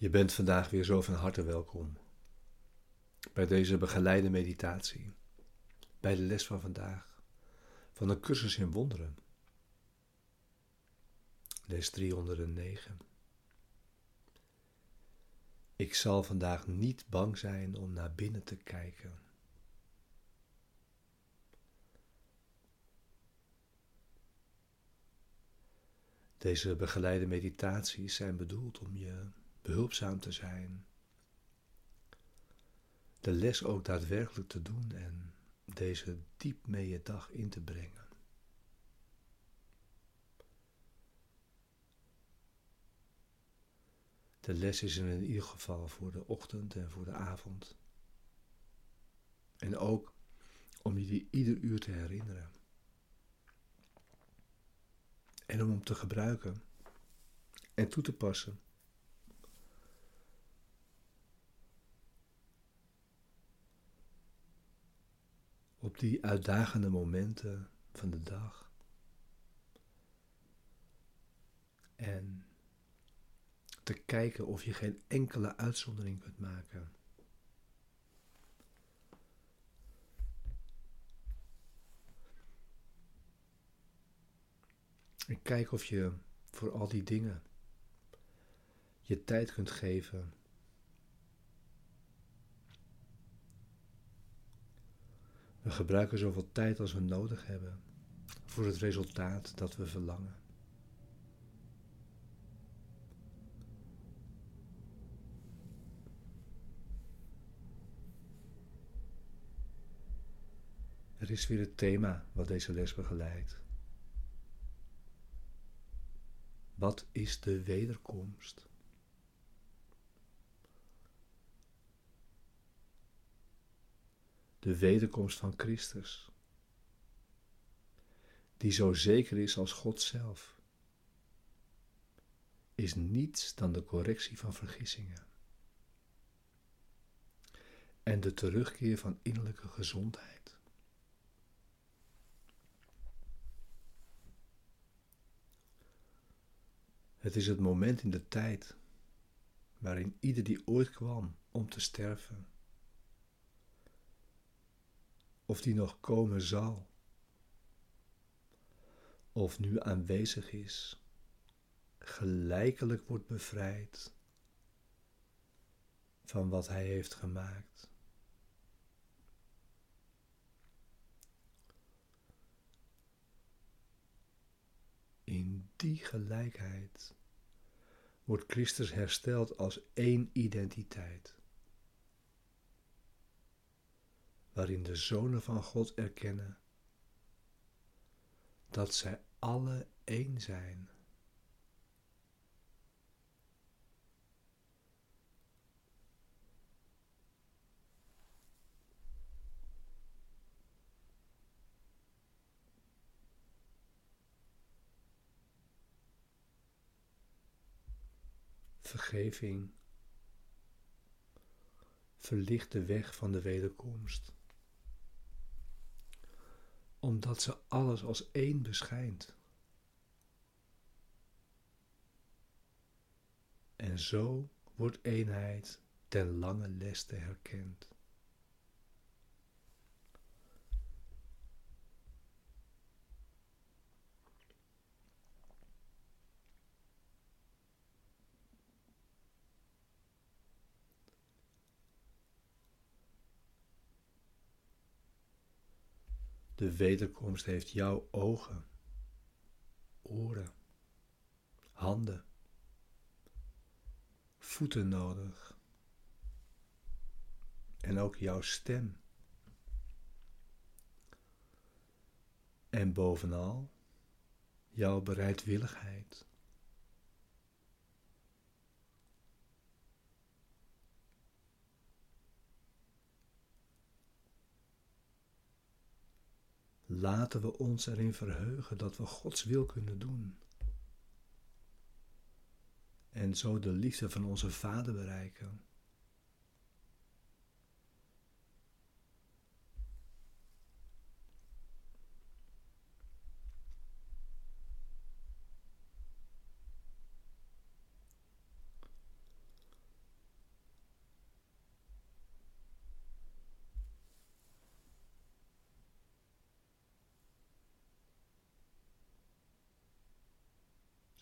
Je bent vandaag weer zo van harte welkom bij deze begeleide meditatie, bij de les van vandaag, van een cursus in wonderen. Les 309. Ik zal vandaag niet bang zijn om naar binnen te kijken. Deze begeleide meditaties zijn bedoeld om je behulpzaam te zijn, de les ook daadwerkelijk te doen en deze diep mee je dag in te brengen. De les is in ieder geval voor de ochtend en voor de avond. En ook om je die ieder uur te herinneren. En om hem te gebruiken en toe te passen op die uitdagende momenten van de dag. En te kijken of je geen enkele uitzondering kunt maken. En kijk of je voor al die dingen je tijd kunt geven We gebruiken zoveel tijd als we nodig hebben voor het resultaat dat we verlangen. Er is weer het thema wat deze les begeleidt. Wat is de wederkomst? De wederkomst van Christus, die zo zeker is als God zelf, is niets dan de correctie van vergissingen en de terugkeer van innerlijke gezondheid. Het is het moment in de tijd waarin ieder die ooit kwam om te sterven, of die nog komen zal, of nu aanwezig is, gelijkelijk wordt bevrijd van wat Hij heeft gemaakt. In die gelijkheid wordt Christus hersteld als één identiteit. Waarin de zonen van God erkennen dat zij alle één zijn. Vergeving verlicht de weg van de wederkomst omdat ze alles als één beschijnt. En zo wordt eenheid ten lange leste herkend. De wederkomst heeft jouw ogen, oren, handen, voeten nodig. En ook jouw stem. En bovenal jouw bereidwilligheid. Laten we ons erin verheugen dat we Gods wil kunnen doen. En zo de liefde van onze Vader bereiken.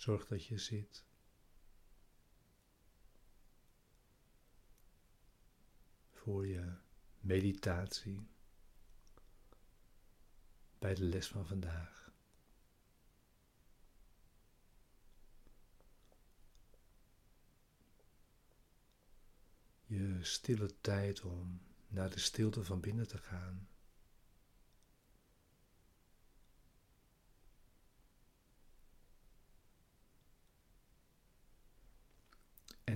Zorg dat je zit. Voor je meditatie bij de les van vandaag. Je stille tijd om naar de stilte van binnen te gaan.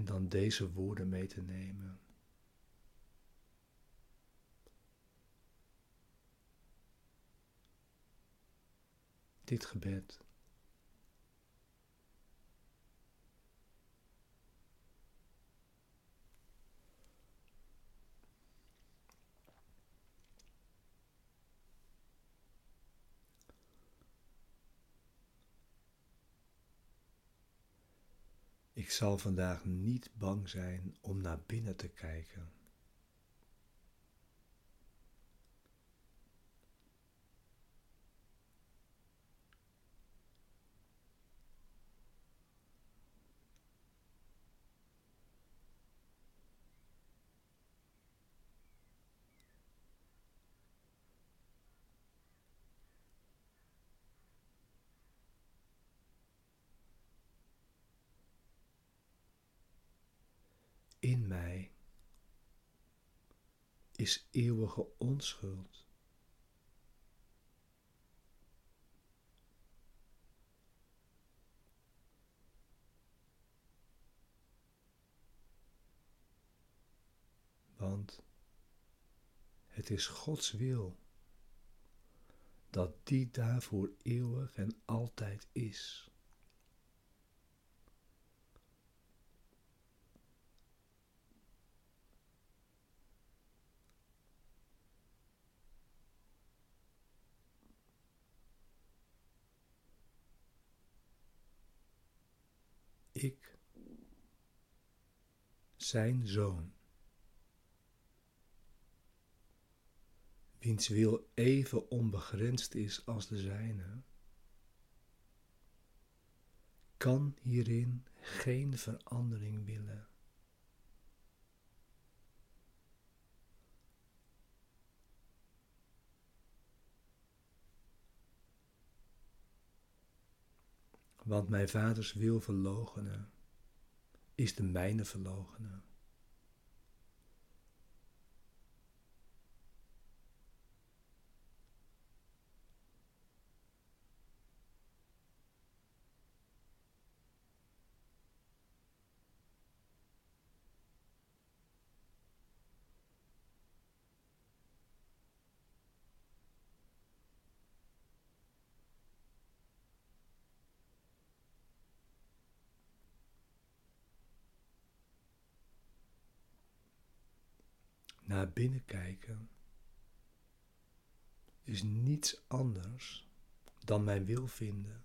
En dan deze woorden mee te nemen. Dit gebed. Ik zal vandaag niet bang zijn om naar binnen te kijken. In mij is eeuwige onschuld. Want het is Gods wil dat die daarvoor eeuwig en altijd is. Ik zijn zoon, wiens wil even onbegrensd is als de zijne, kan hierin geen verandering willen. Want mijn vaders wil verlogenen is de mijne verlogenen. Naar binnen kijken is niets anders dan mijn wil vinden,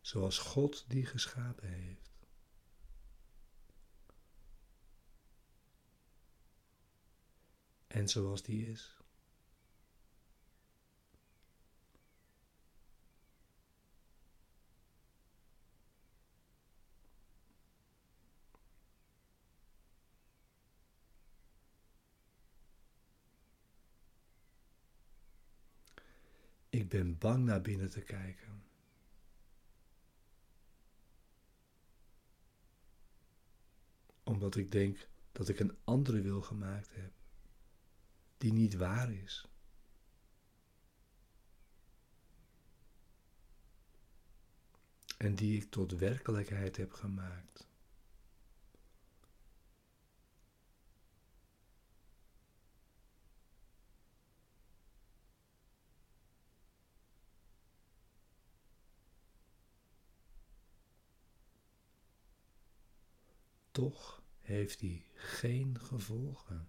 zoals God die geschapen heeft. En zoals die is. Ben bang naar binnen te kijken. Omdat ik denk dat ik een andere wil gemaakt heb, die niet waar is. En die ik tot werkelijkheid heb gemaakt. Toch heeft die geen gevolgen.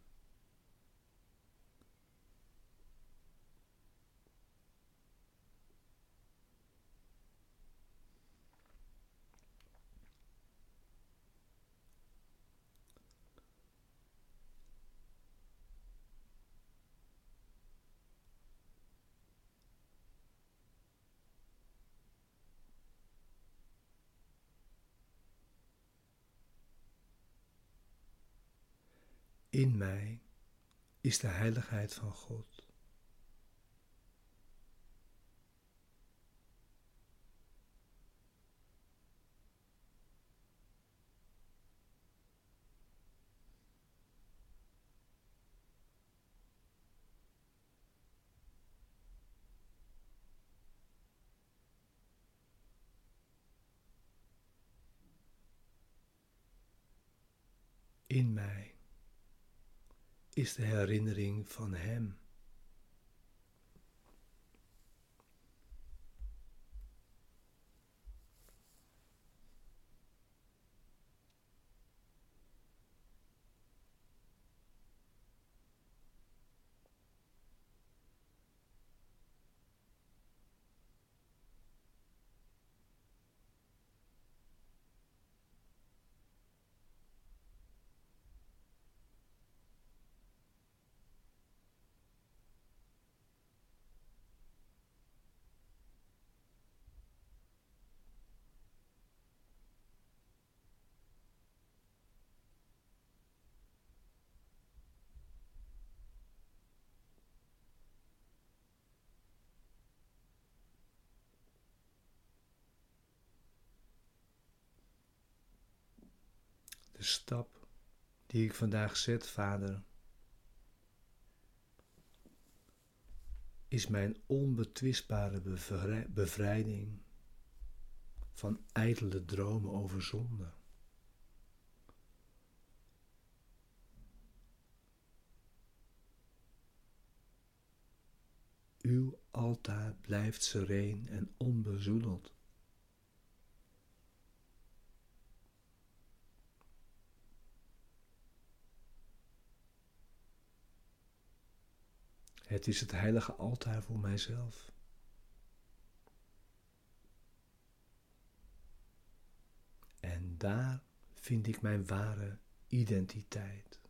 In mij is de heiligheid van God. In mij is de herinnering van Hem. De stap die ik vandaag zet, Vader, is mijn onbetwistbare bevrijding van ijdele dromen over zonde. Uw altaar blijft sereen en onbezoedeld. Het is het heilige altaar voor mijzelf. En daar vind ik mijn ware identiteit.